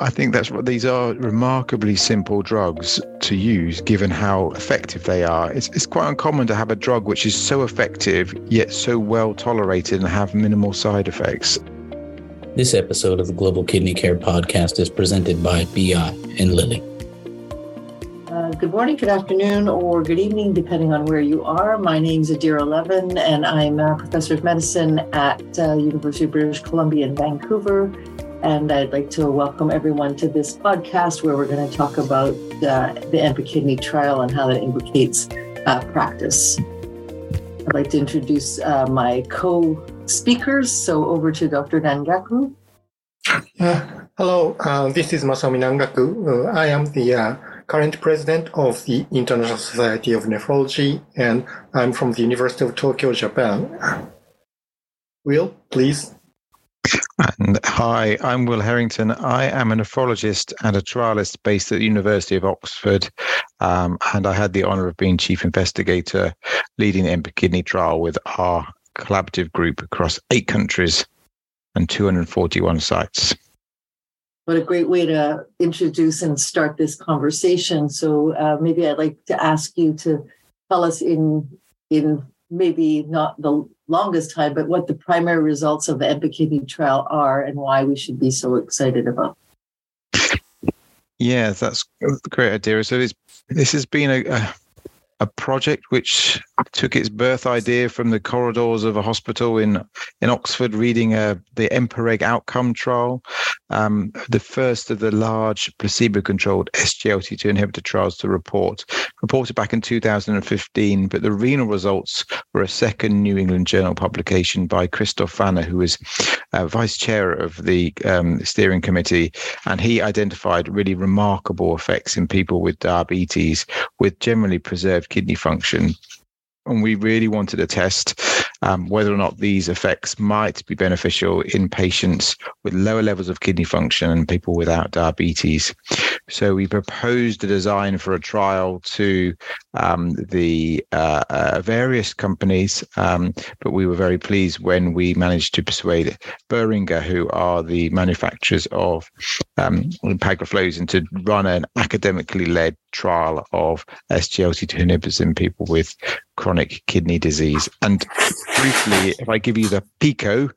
I think that's what these are remarkably simple drugs to use given how effective they are. It's, it's quite uncommon to have a drug which is so effective yet so well tolerated and have minimal side effects. This episode of the Global Kidney Care Podcast is presented by BI and Lilly. Uh, good morning, good afternoon, or good evening, depending on where you are. My name is Adeera Levin, and I'm a professor of medicine at uh, University of British Columbia in Vancouver and I'd like to welcome everyone to this podcast where we're going to talk about uh, the EMPA-KIDNey trial and how that implicates uh, practice. I'd like to introduce uh, my co-speakers. So over to Dr. Nangaku. Uh, hello, uh, this is Masaomi Nangaku. Uh, I am the current president of the International Society of Nephrology, and I'm from the University of Tokyo, Japan. Will, please and hi, I'm Will Herrington. I am a nephrologist and a trialist based at the University of Oxford. Um, and I had the honor of being chief investigator leading the EMPA-KIDNey trial with our collaborative group across eight countries and 241 sites. What a great way to introduce and start this conversation. So uh, maybe I'd like to ask you to tell us in in maybe not the longest time, but what the primary results of the EMPA-KIDNey trial are and why we should be so excited about. Yeah, that's a great idea. So this this has been a, a a project which took its birth idea from the corridors of a hospital in in Oxford, reading uh, the EMPA-REG outcome trial, um, the first of the large placebo-controlled SGLT2 inhibitor trials to report, reported back in 2015. But the renal results were a second New England Journal publication by Christoph Wanner, who was uh, vice chair of the um, steering committee, and he identified really remarkable effects in people with diabetes with generally preserved kidney function. And we really wanted to test um, whether or not these effects might be beneficial in patients with lower levels of kidney function and people without diabetes. So we proposed a design for a trial to um, the uh, uh, various companies, um, but we were very pleased when we managed to persuade Boehringer, who are the manufacturers of um, empagliflozin, to run an academically led trial of SGLT2 inhibitors in people with chronic kidney disease. And briefly, if I give you the PICO,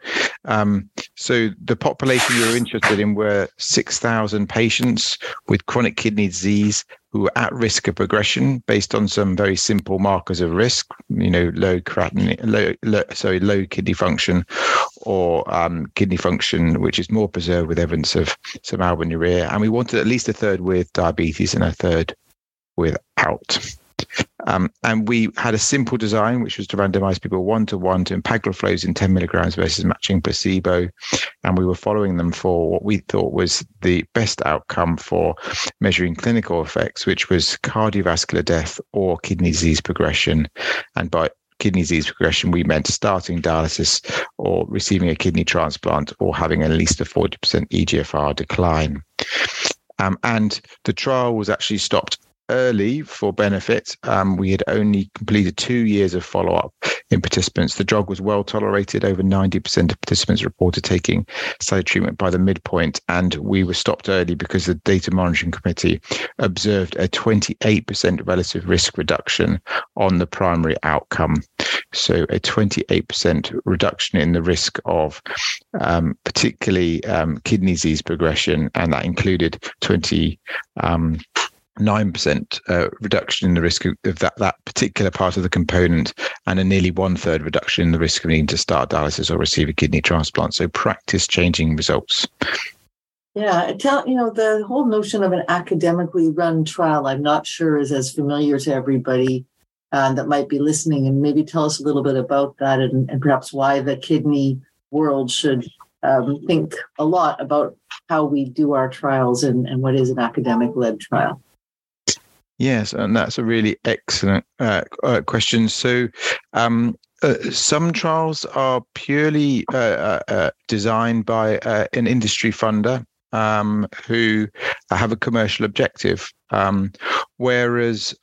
um, so the population we were interested in were 6,000 patients with chronic kidney disease who were at risk of progression based on some very simple markers of risk, you know, low creatinine, low, low sorry, low kidney function or um, kidney function, which is more preserved with evidence of some albuminuria. And we wanted at least a third with diabetes and a third without. Um, and we had a simple design, which was to randomize people one to one to empagliflozin 10 milligrams versus matching placebo. And we were following them for what we thought was the best outcome for measuring clinical effects, which was cardiovascular death or kidney disease progression. And by kidney disease progression, we meant starting dialysis or receiving a kidney transplant or having at least a 40% EGFR decline. Um, and the trial was actually stopped early for benefit. Um, we had only completed two years of follow up in participants. The drug was well tolerated. Over 90% of participants reported taking study treatment by the midpoint. And we were stopped early because the data monitoring committee observed a 28% relative risk reduction on the primary outcome. So a 28% reduction in the risk of um, particularly um, kidney disease progression. And that included 20. Um, 9% uh, reduction in the risk of, that, that particular part of the component and a nearly one third reduction in the risk of needing to start dialysis or receive a kidney transplant. So practice changing results. Yeah, tell you know the whole notion of an academically run trial. I'm not sure is as familiar to everybody uh, that might be listening, and maybe tell us a little bit about that, and, and perhaps why the kidney world should um, think a lot about how we do our trials and, and what is an academic led trial. Yes, and that's a really excellent uh, uh, question. So, um, uh, some trials are purely uh, uh, uh, designed by an industry funder um, who have a commercial objective. Um, whereas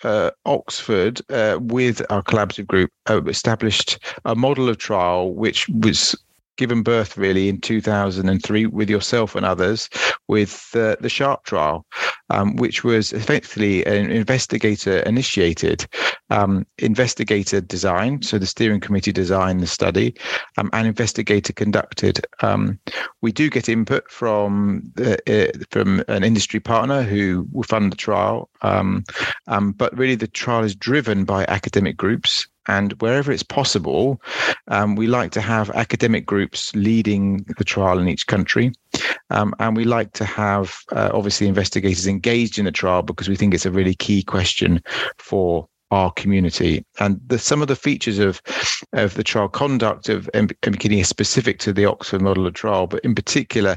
Oxford, with our collaborative group, established a model of trial which was given birth really in 2003 with yourself and others with uh, the Sharp trial, um, which was effectively an investigator initiated, um, investigator design. So the steering committee designed the study um, and investigator conducted. Um, we do get input from uh, from an industry partner who will fund the trial, um, um, but really the trial is driven by academic groups and wherever it's possible, um, we like to have academic groups leading the trial in each country. Um, and we like to have, uh, obviously, investigators engaged in the trial because we think it's a really key question for our community. And the, some of the features of of the trial conduct of EMPA-KIDNey are specific to the Oxford model of trial, but in particular,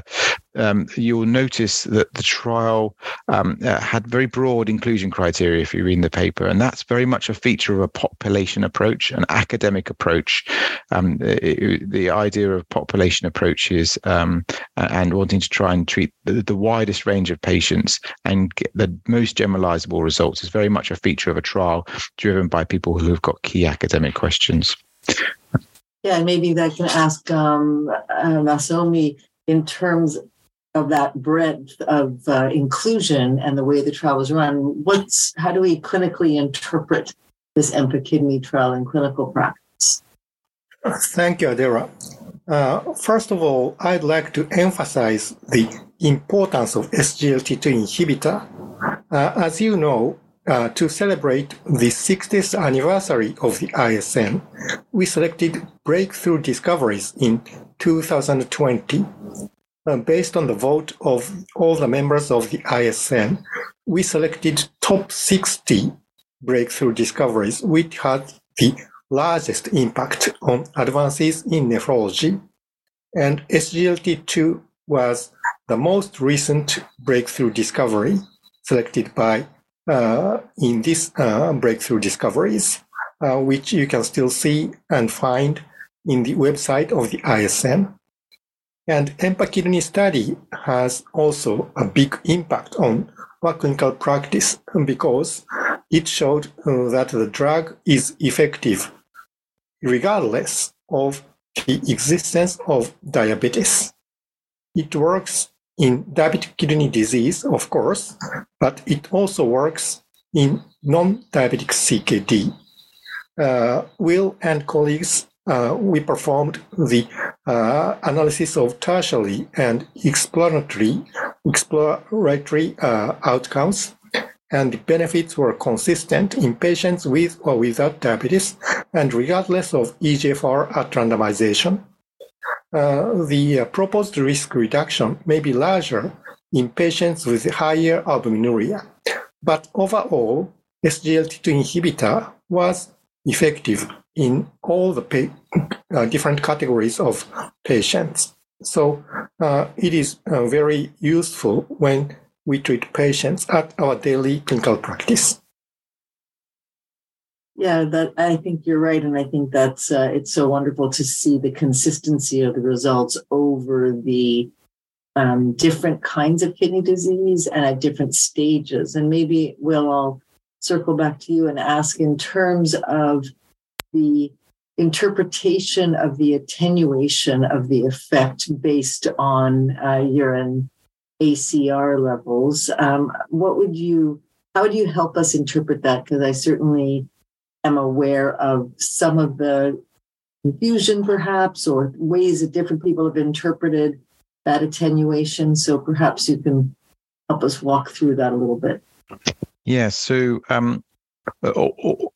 um, you'll notice that the trial um, uh, had very broad inclusion criteria if you read the paper, and that's very much a feature of a population approach, an academic approach. Um, it, the idea of population approaches um, and wanting to try and treat the, the, widest range of patients and get the most generalizable results is very much a feature of a trial driven by people who have got key academic questions. Yeah, maybe that can ask um, uh, Masaomi in terms of that breadth of uh, inclusion and the way the trial was run. What's how do we clinically interpret this EMPA-KIDNey trial in clinical practice? Thank you, Adeera. Uh, first of all, I'd like to emphasize the importance of SGLT2 inhibitor. Uh, as you know, uh, to celebrate the 60th anniversary of the ISN, we selected breakthrough discoveries in 2020. Uh, based on the vote of all the members of the ISN, we selected top 60 breakthrough discoveries which had the largest impact on advances in nephrology. And SGLT2 was the most recent breakthrough discovery selected by uh, in these uh, breakthrough discoveries, uh, which you can still see and find in the website of the ISN. And EMPA-KIDNey study has also a big impact on our clinical practice because it showed uh, that the drug is effective regardless of the existence of diabetes. It works in diabetic kidney disease, of course, but it also works in non-diabetic CKD. Uh, Will and colleagues, uh, we performed the uh, analysis of tertiary and exploratory, exploratory uh, outcomes, and the benefits were consistent in patients with or without diabetes, and regardless of EGFR at randomization. Uh, the uh, proposed risk reduction may be larger in patients with higher albuminuria. But overall, SGLT2 inhibitor was effective in all the pa- uh, different categories of patients. So uh, it is uh, very useful when we treat patients at our daily clinical practice. Yeah, that I think you're right, and I think that's uh, it's so wonderful to see the consistency of the results over the um, different kinds of kidney disease and at different stages. And maybe we'll all circle back to you and ask in terms of the interpretation of the attenuation of the effect based on uh, urine ACR levels. Um, what would you? How would you help us interpret that? Because I certainly am aware of some of the confusion, perhaps, or ways that different people have interpreted that attenuation. So perhaps you can help us walk through that a little bit. Yeah. So um, Uh,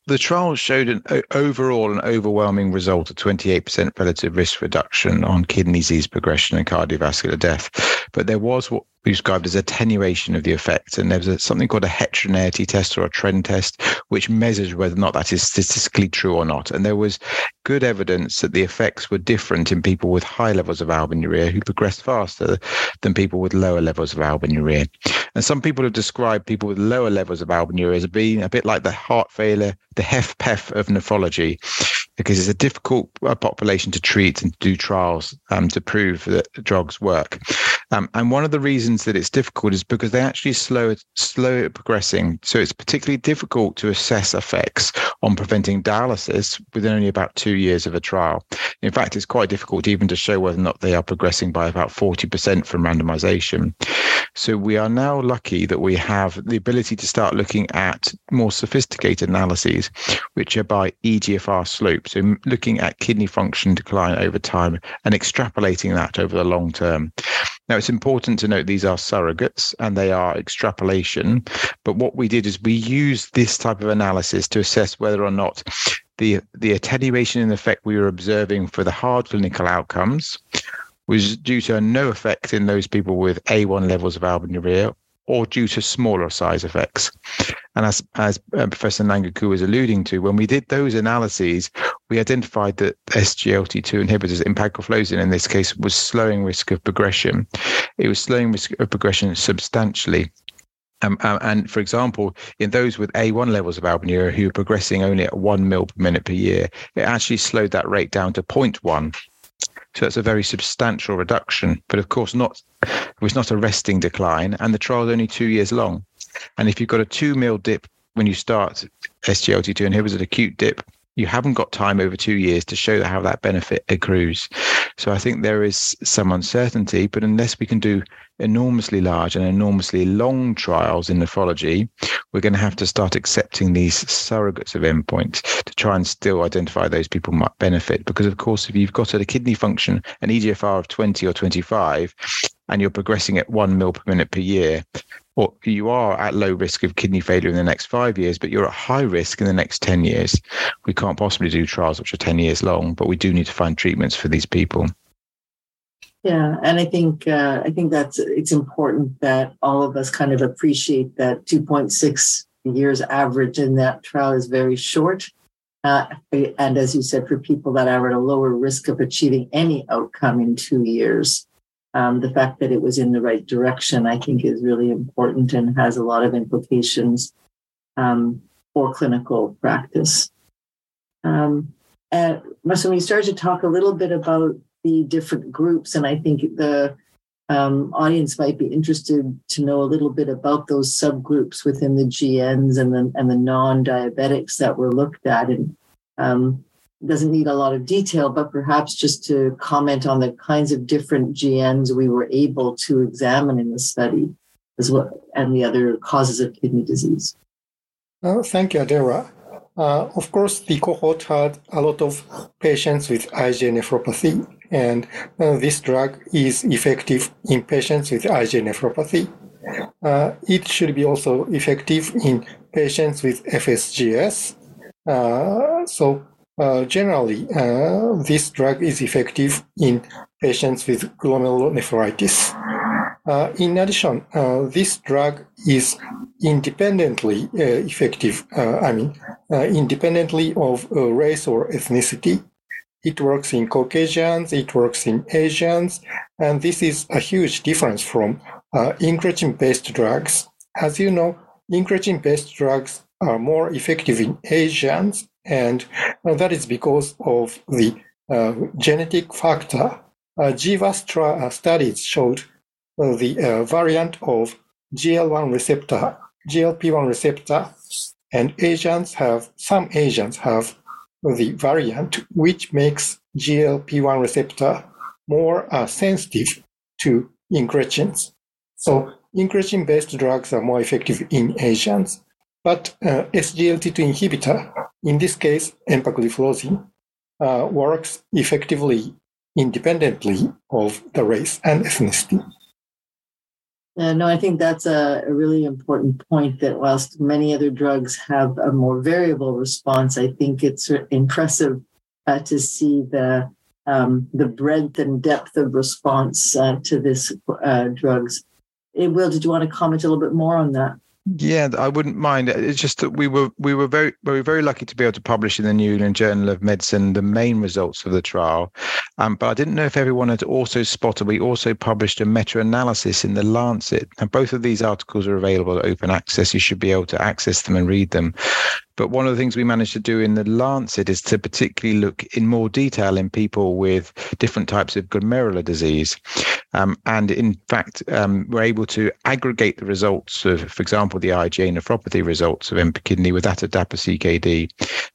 the trial showed an overall an overwhelming result of 28% relative risk reduction on kidney disease progression and cardiovascular death. But there was what we described as attenuation of the effect. And there was a, something called a heterogeneity test or a trend test, which measures whether or not that is statistically true or not. And there was good evidence that the effects were different in people with high levels of albuminuria who progressed faster than people with lower levels of albuminuria. And some people have described people with lower levels of albuminuria as being a bit like the heart failure, the HFpEF of nephrology because it's a difficult uh, population to treat and do trials um, to prove that drugs work. Um, and one of the reasons that it's difficult is because they actually slow it, slow it progressing. So it's particularly difficult to assess effects on preventing dialysis within only about two years of a trial. In fact, it's quite difficult even to show whether or not they are progressing by about 40% from randomization. So we are now lucky that we have the ability to start looking at more sophisticated analyses, which are by EGFR slope. So looking at kidney function decline over time and extrapolating that over the long term. Now, it's important to note these are surrogates and they are extrapolation. But what we did is we used this type of analysis to assess whether or not the, the attenuation in effect we were observing for the hard clinical outcomes was due to no effect in those people with A1 levels of albuminuria or due to smaller size effects. And as, as uh, Professor Nangaku was alluding to, when we did those analyses, we identified that SGLT2 inhibitors, empagliflozin in this case, was slowing risk of progression. It was slowing risk of progression substantially. Um, um, and for example, in those with A1 levels of albuminuria who are progressing only at one mil per minute per year, it actually slowed that rate down to 0.1 so that's a very substantial reduction, but of course not. It was not a resting decline, and the trial is only two years long. And if you've got a two mil dip when you start SGLT2 inhibitors, an acute dip, you haven't got time over two years to show how that benefit accrues. So I think there is some uncertainty, but unless we can do enormously large and enormously long trials in nephrology, we're going to have to start accepting these surrogates of endpoints to try and still identify those people might benefit. Because of course, if you've got a kidney function, an EGFR of 20 or 25, and you're progressing at one mil per minute per year, or you are at low risk of kidney failure in the next five years, but you're at high risk in the next 10 years. We can't possibly do trials which are 10 years long, but we do need to find treatments for these people. Yeah, and I think uh, I think that's it's important that all of us kind of appreciate that 2.6 years average in that trial is very short. Uh, and as you said, for people that are at a lower risk of achieving any outcome in two years, um, the fact that it was in the right direction, I think, is really important and has a lot of implications um, for clinical practice. Um, and so we started to talk a little bit about the different groups, and I think the um, audience might be interested to know a little bit about those subgroups within the GNs and the and the non-diabetics that were looked at, and um, doesn't need a lot of detail, but perhaps just to comment on the kinds of different GNs we were able to examine in the study as well, and the other causes of kidney disease. Uh, thank you, Adeera. Uh, of course, the cohort had a lot of patients with IgA nephropathy, and uh, this drug is effective in patients with IgA nephropathy. Uh, it should be also effective in patients with FSGS. Uh, so uh, generally, uh, this drug is effective in patients with glomerulonephritis. Uh, in addition, uh, this drug is independently uh, effective, I mean, independently of race or ethnicity. It works in Caucasians, it works in Asians, and this is a huge difference from incretin-based drugs. As you know, incretin-based drugs are more effective in Asians and uh, that is because of the uh, genetic factor. Uh, GWAS tra- uh, studies showed uh, the uh, variant of GL1 receptor, GLP1 receptor, and Asians have, some Asians have the variant which makes GLP1 receptor more sensitive to incretins. So incretin based drugs are more effective in Asians, but SGLT2 inhibitor in this case, empagliflozin uh, works effectively independently of the race and ethnicity. Uh, no, I think that's a, a, really important point that whilst many other drugs have a more variable response, I think it's impressive uh, to see the um, the breadth and depth of response uh, to this uh, drugs. Will, did you want to comment a little bit more on that? Yeah, I wouldn't mind. It's just that we were we were very we were very lucky to be able to publish in the New England Journal of Medicine the main results of the trial. Um, but I didn't know if everyone had also spotted we also published a meta-analysis in the Lancet, and both of these articles are available at open access. You should be able to access them and read them. But one of the things we managed to do in the Lancet is to particularly look in more detail in people with different types of glomerular disease. Um, and in fact, um, we're able to aggregate the results of, for example, the IgA nephropathy results of EMPA-KIDNey with that of DAPA-CKD.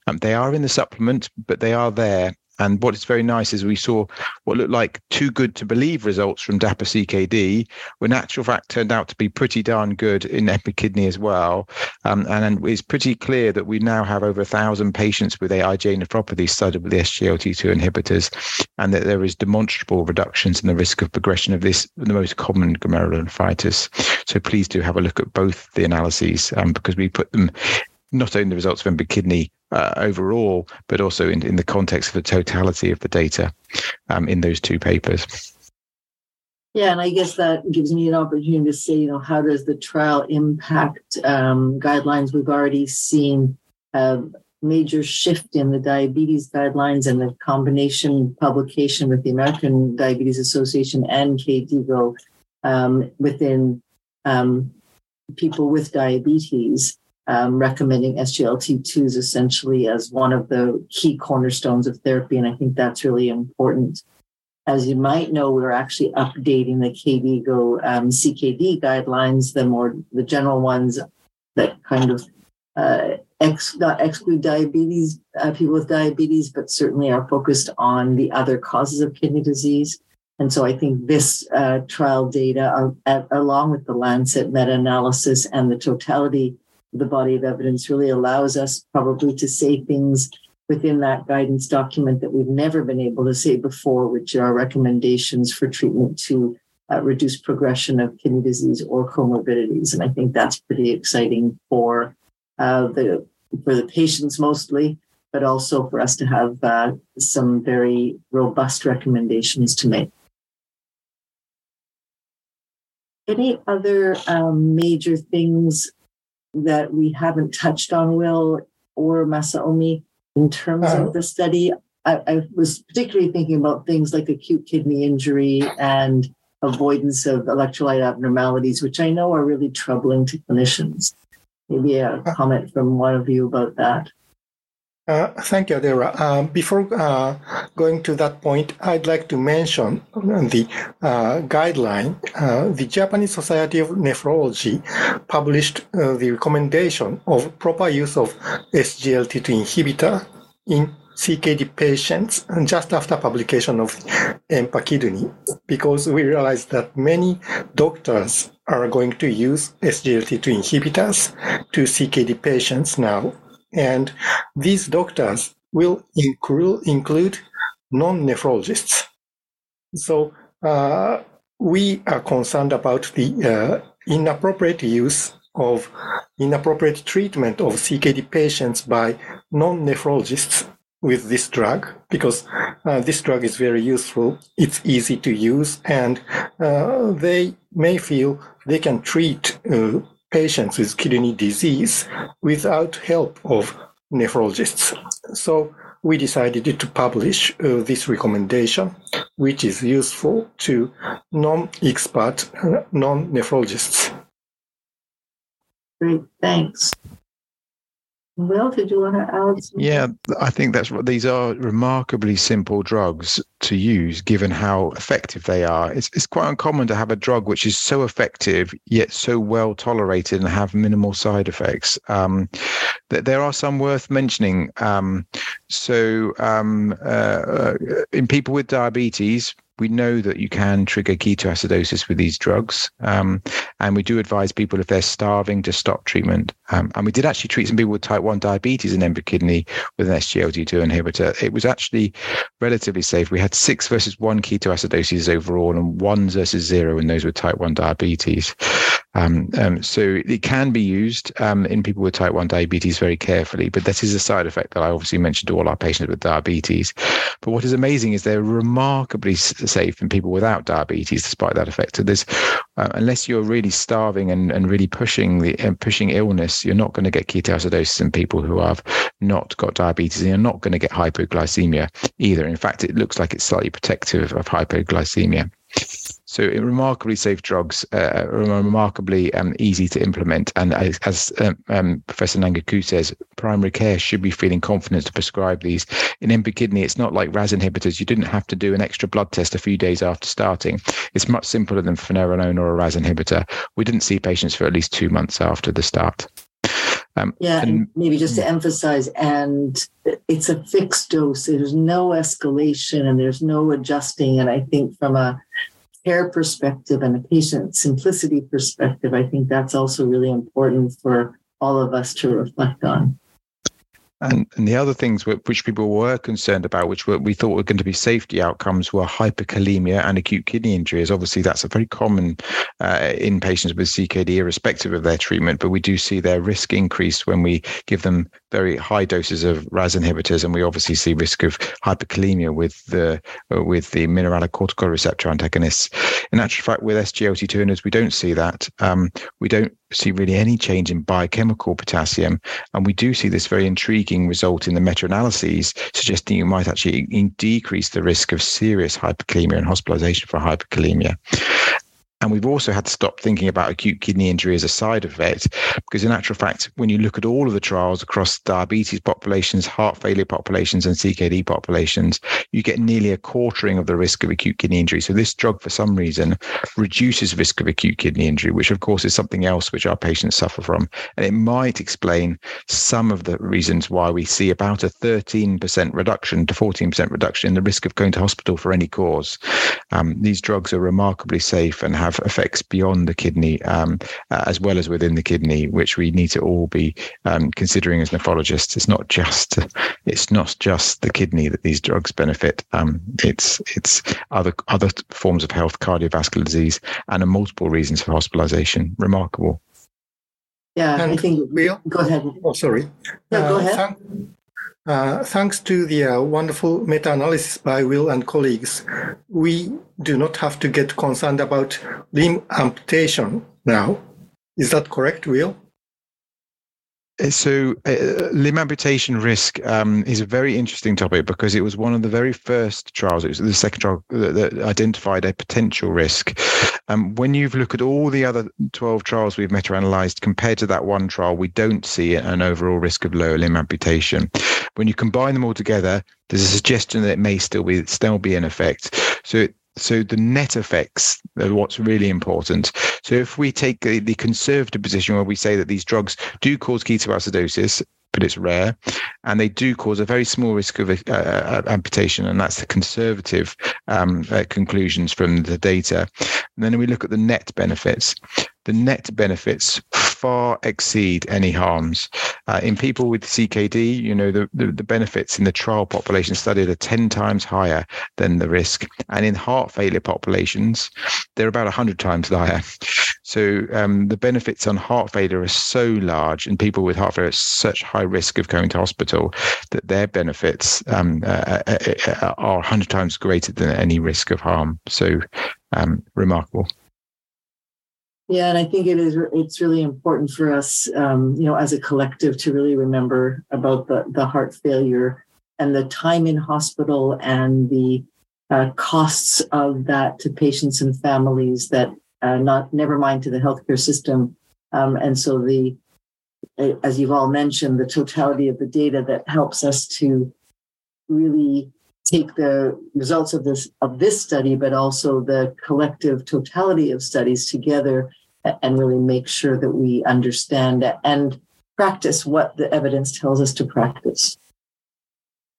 Um, they are in the supplement, but they are there and what is very nice is we saw what looked like too good to believe results from DAPA CKD, when actual fact turned out to be pretty darn good in EMPA-KIDNey as well. Um, and it's pretty clear that we now have over a thousand patients with IgA nephropathy studied with the SGLT2 inhibitors, and that there is demonstrable reductions in the risk of progression of this, the most common glomerulonephritis. So please do have a look at both the analyses um, because we put them not only the results of EMPA-KIDNey uh, overall, but also in, in the context of the totality of the data um, in those two papers. Yeah, and I guess that gives me an opportunity to say, you know, how does the trial impact um, guidelines? We've already seen a major shift in the diabetes guidelines and the combination publication with the American Diabetes Association and KDIGO um, within um, people with diabetes um, recommending SGLT2s essentially as one of the key cornerstones of therapy. And I think that's really important. As you might know, we're actually updating the KDIGO um, CKD guidelines, the more the general ones that kind of uh, ex, not exclude diabetes, uh, people with diabetes, but certainly are focused on the other causes of kidney disease. And so I think this uh, trial data, uh, along with the Lancet meta analysis and the totality the body of evidence really allows us probably to say things within that guidance document that we've never been able to say before, which are recommendations for treatment to uh, reduce progression of kidney disease or comorbidities. And I think that's pretty exciting for uh, the for the patients mostly, but also for us to have uh, some very robust recommendations to make. Any other um, major things that we haven't touched on, Will or Masaomi, in terms uh, of uh-huh. the study? I, I, was particularly thinking about things like acute kidney injury and avoidance of electrolyte abnormalities, which I know are really troubling to clinicians. Maybe a uh-huh. comment from one of you about that. Uh, thank you, Adeera. Uh, before uh, going to that point, I'd like to mention the uh, guideline. Uh, the Japanese Society of Nephrology published uh, the recommendation of proper use of SGLT2 inhibitor in CKD patients just after publication of EMPA-KIDNey because we realized that many doctors are going to use SGLT2 inhibitors to CKD patients now and these doctors will include, include non-nephrologists. So uh, we are concerned about the uh, inappropriate use of inappropriate treatment of CKD patients by non-nephrologists with this drug because uh, this drug is very useful. It's easy to use, and uh, they may feel they can treat uh, patients with kidney disease without help of nephrologists. So we decided to publish uh, this recommendation, which is useful to non-expert, uh, non-nephrologists. Great, thanks. Will, did you want to add? Something? Yeah, I think that's what these are remarkably simple drugs to use, given how effective they are. It's, it's quite uncommon to have a drug which is so effective yet so well tolerated and have minimal side effects. Um, there are some worth mentioning. Um, so, um, uh, uh in people with diabetes, we know that you can trigger ketoacidosis with these drugs. Um, and we do advise people if they're starving to stop treatment. Um, and we did actually treat some people with type 1 diabetes and EMPA-KIDNey with an SGLT2 inhibitor. It was actually relatively safe. We had six versus one ketoacidosis overall and one versus zero in those with type 1 diabetes. Um, um, so it can be used um, in people with type 1 diabetes very carefully, but that is a side effect that I obviously mentioned to all our patients with diabetes. But what is amazing is they're remarkably safe in people without diabetes, despite that effect. So there's, uh, unless you're really starving and, and really pushing the uh, pushing illness, you're not going to get ketoacidosis in people who have not got diabetes, and you're not going to get hypoglycemia either. In fact, it looks like it's slightly protective of hypoglycemia. So, remarkably safe drugs uh, remarkably um, easy to implement. And as, as um, um, Professor Nangaku says, primary care should be feeling confident to prescribe these. In EMPA-KIDNey, it's not like RAS inhibitors. You didn't have to do an extra blood test a few days after starting. It's much simpler than finerenone or a RAS inhibitor. We didn't see patients for at least two months after the start. Um, yeah, and, and maybe just to emphasize, and it's a fixed dose. There's no escalation and there's no adjusting. And I think from a care perspective and a patient simplicity perspective, I think that's also really important for all of us to reflect on. And, and the other things which people were concerned about, which were, we thought were going to be safety outcomes, were hyperkalemia and acute kidney injury. As obviously, that's a very common uh, in patients with CKD, irrespective of their treatment. But we do see their risk increase when we give them very high doses of RAS inhibitors, and we obviously see risk of hyperkalemia with the uh, with the mineralocorticoid receptor antagonists. In actual fact, with SGLT2 inhibitors, we don't see that. Um, we don't see really any change in biochemical potassium. And we do see this very intriguing result in the meta analyses, suggesting you might actually decrease the risk of serious hyperkalemia and hospitalization for hyperkalemia. And we've also had to stop thinking about acute kidney injury as a side effect, because in actual fact, when you look at all of the trials across diabetes populations, heart failure populations, and CKD populations, you get nearly a quartering of the risk of acute kidney injury. So this drug, for some reason, reduces risk of acute kidney injury, which of course is something else which our patients suffer from. And it might explain some of the reasons why we see about a 13% reduction to 14% reduction in the risk of going to hospital for any cause. Um, these drugs are remarkably safe and have have effects beyond the kidney um, uh, as well as within the kidney, which we need to all be um, considering as nephrologists. It's not just it's not just the kidney that these drugs benefit. Um, it's it's other other forms of health, cardiovascular disease, and a multiple reasons for hospitalization. Remarkable. Yeah, and I think. Will, go ahead. Oh, sorry. No, uh, go ahead. Thank, uh, thanks to the uh, wonderful meta-analysis by Will and colleagues, we do not have to get concerned about limb amputation now. Is that correct, Will? Uh, so, uh, limb amputation risk um, is a very interesting topic because it was one of the very first trials. It was the second trial that, that identified a potential risk. Um, when you look at all the other 12 trials we've meta analyzed compared to that one trial, we don't see an overall risk of lower limb amputation. When you combine them all together, there's a suggestion that it may still be still be an effect. So so the net effects are what's really important. So if we take the, the conservative position where we say that these drugs do cause ketoacidosis, but it's rare, and they do cause a very small risk of uh, uh, amputation, and that's the conservative um, uh, conclusions from the data. And then we look at the net benefits. The net benefits far exceed any harms. Uh, in people with CKD, you know, the, the, the, benefits in the trial population studied are 10 times higher than the risk. And in heart failure populations, they're about 100 times higher. So um, the benefits on heart failure are so large, and people with heart failure at such high risk of going to hospital that their benefits um, uh, uh, uh are 100 times greater than any risk of harm. So um, remarkable. Yeah, and I think it is. It's really important for us, um, you know, as a collective, to really remember about the the heart failure and the time in hospital and the uh, costs of that to patients and families. That uh, not never mind to the healthcare system. Um, and so the, as you've all mentioned, the totality of the data that helps us to really take the results of this of this study, but also the collective totality of studies together and really make sure that we understand and practice what the evidence tells us to practice.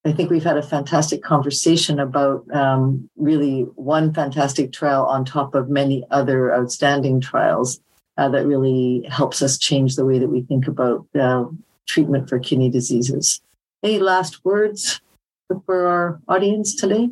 I think we've had a fantastic conversation about um, really one fantastic trial on top of many other outstanding trials uh, that really helps us change the way that we think about uh, treatment for kidney diseases. Any last words for our audience today?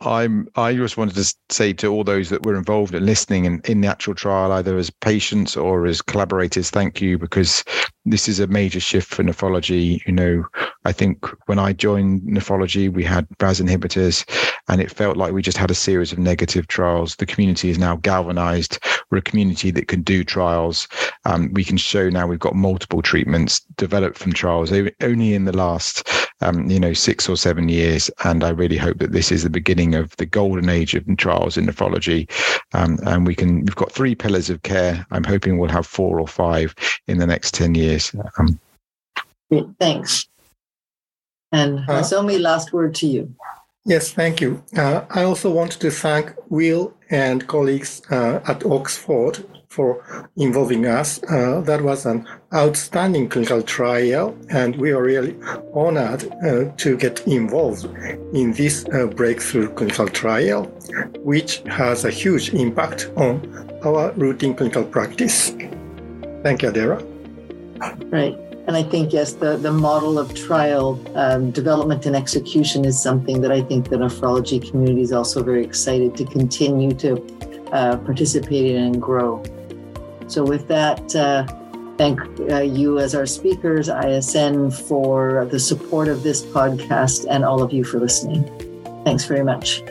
I'm. I just wanted to say to all those that were involved in listening in, in the actual trial, either as patients or as collaborators, thank you because this is a major shift for nephrology. You know, I think when I joined nephrology, we had RAS inhibitors, and it felt like we just had a series of negative trials. The community is now galvanized. We're a community that can do trials. Um, we can show now we've got multiple treatments developed from trials. Only in the last um, you know, six or seven years. And I really hope that this is the beginning of the golden age of trials in nephrology. Um, and we can, we've got three pillars of care. I'm hoping we'll have four or five in the next 10 years. Um, thanks. And uh, Masaomi, last word to you. Yes, thank you. Uh, I also wanted to thank Will and colleagues uh, at Oxford for involving us. Uh, that was an outstanding clinical trial, and we are really honored uh, to get involved in this uh, breakthrough clinical trial, which has a huge impact on our routine clinical practice. Thank you, Adeera. Right. And I think, yes, the, the model of trial um, development and execution is something that I think the nephrology community is also very excited to continue to uh, participate in and grow. So, with that, uh, thank uh, you as our speakers, ISN, for the support of this podcast and all of you for listening. Thanks very much.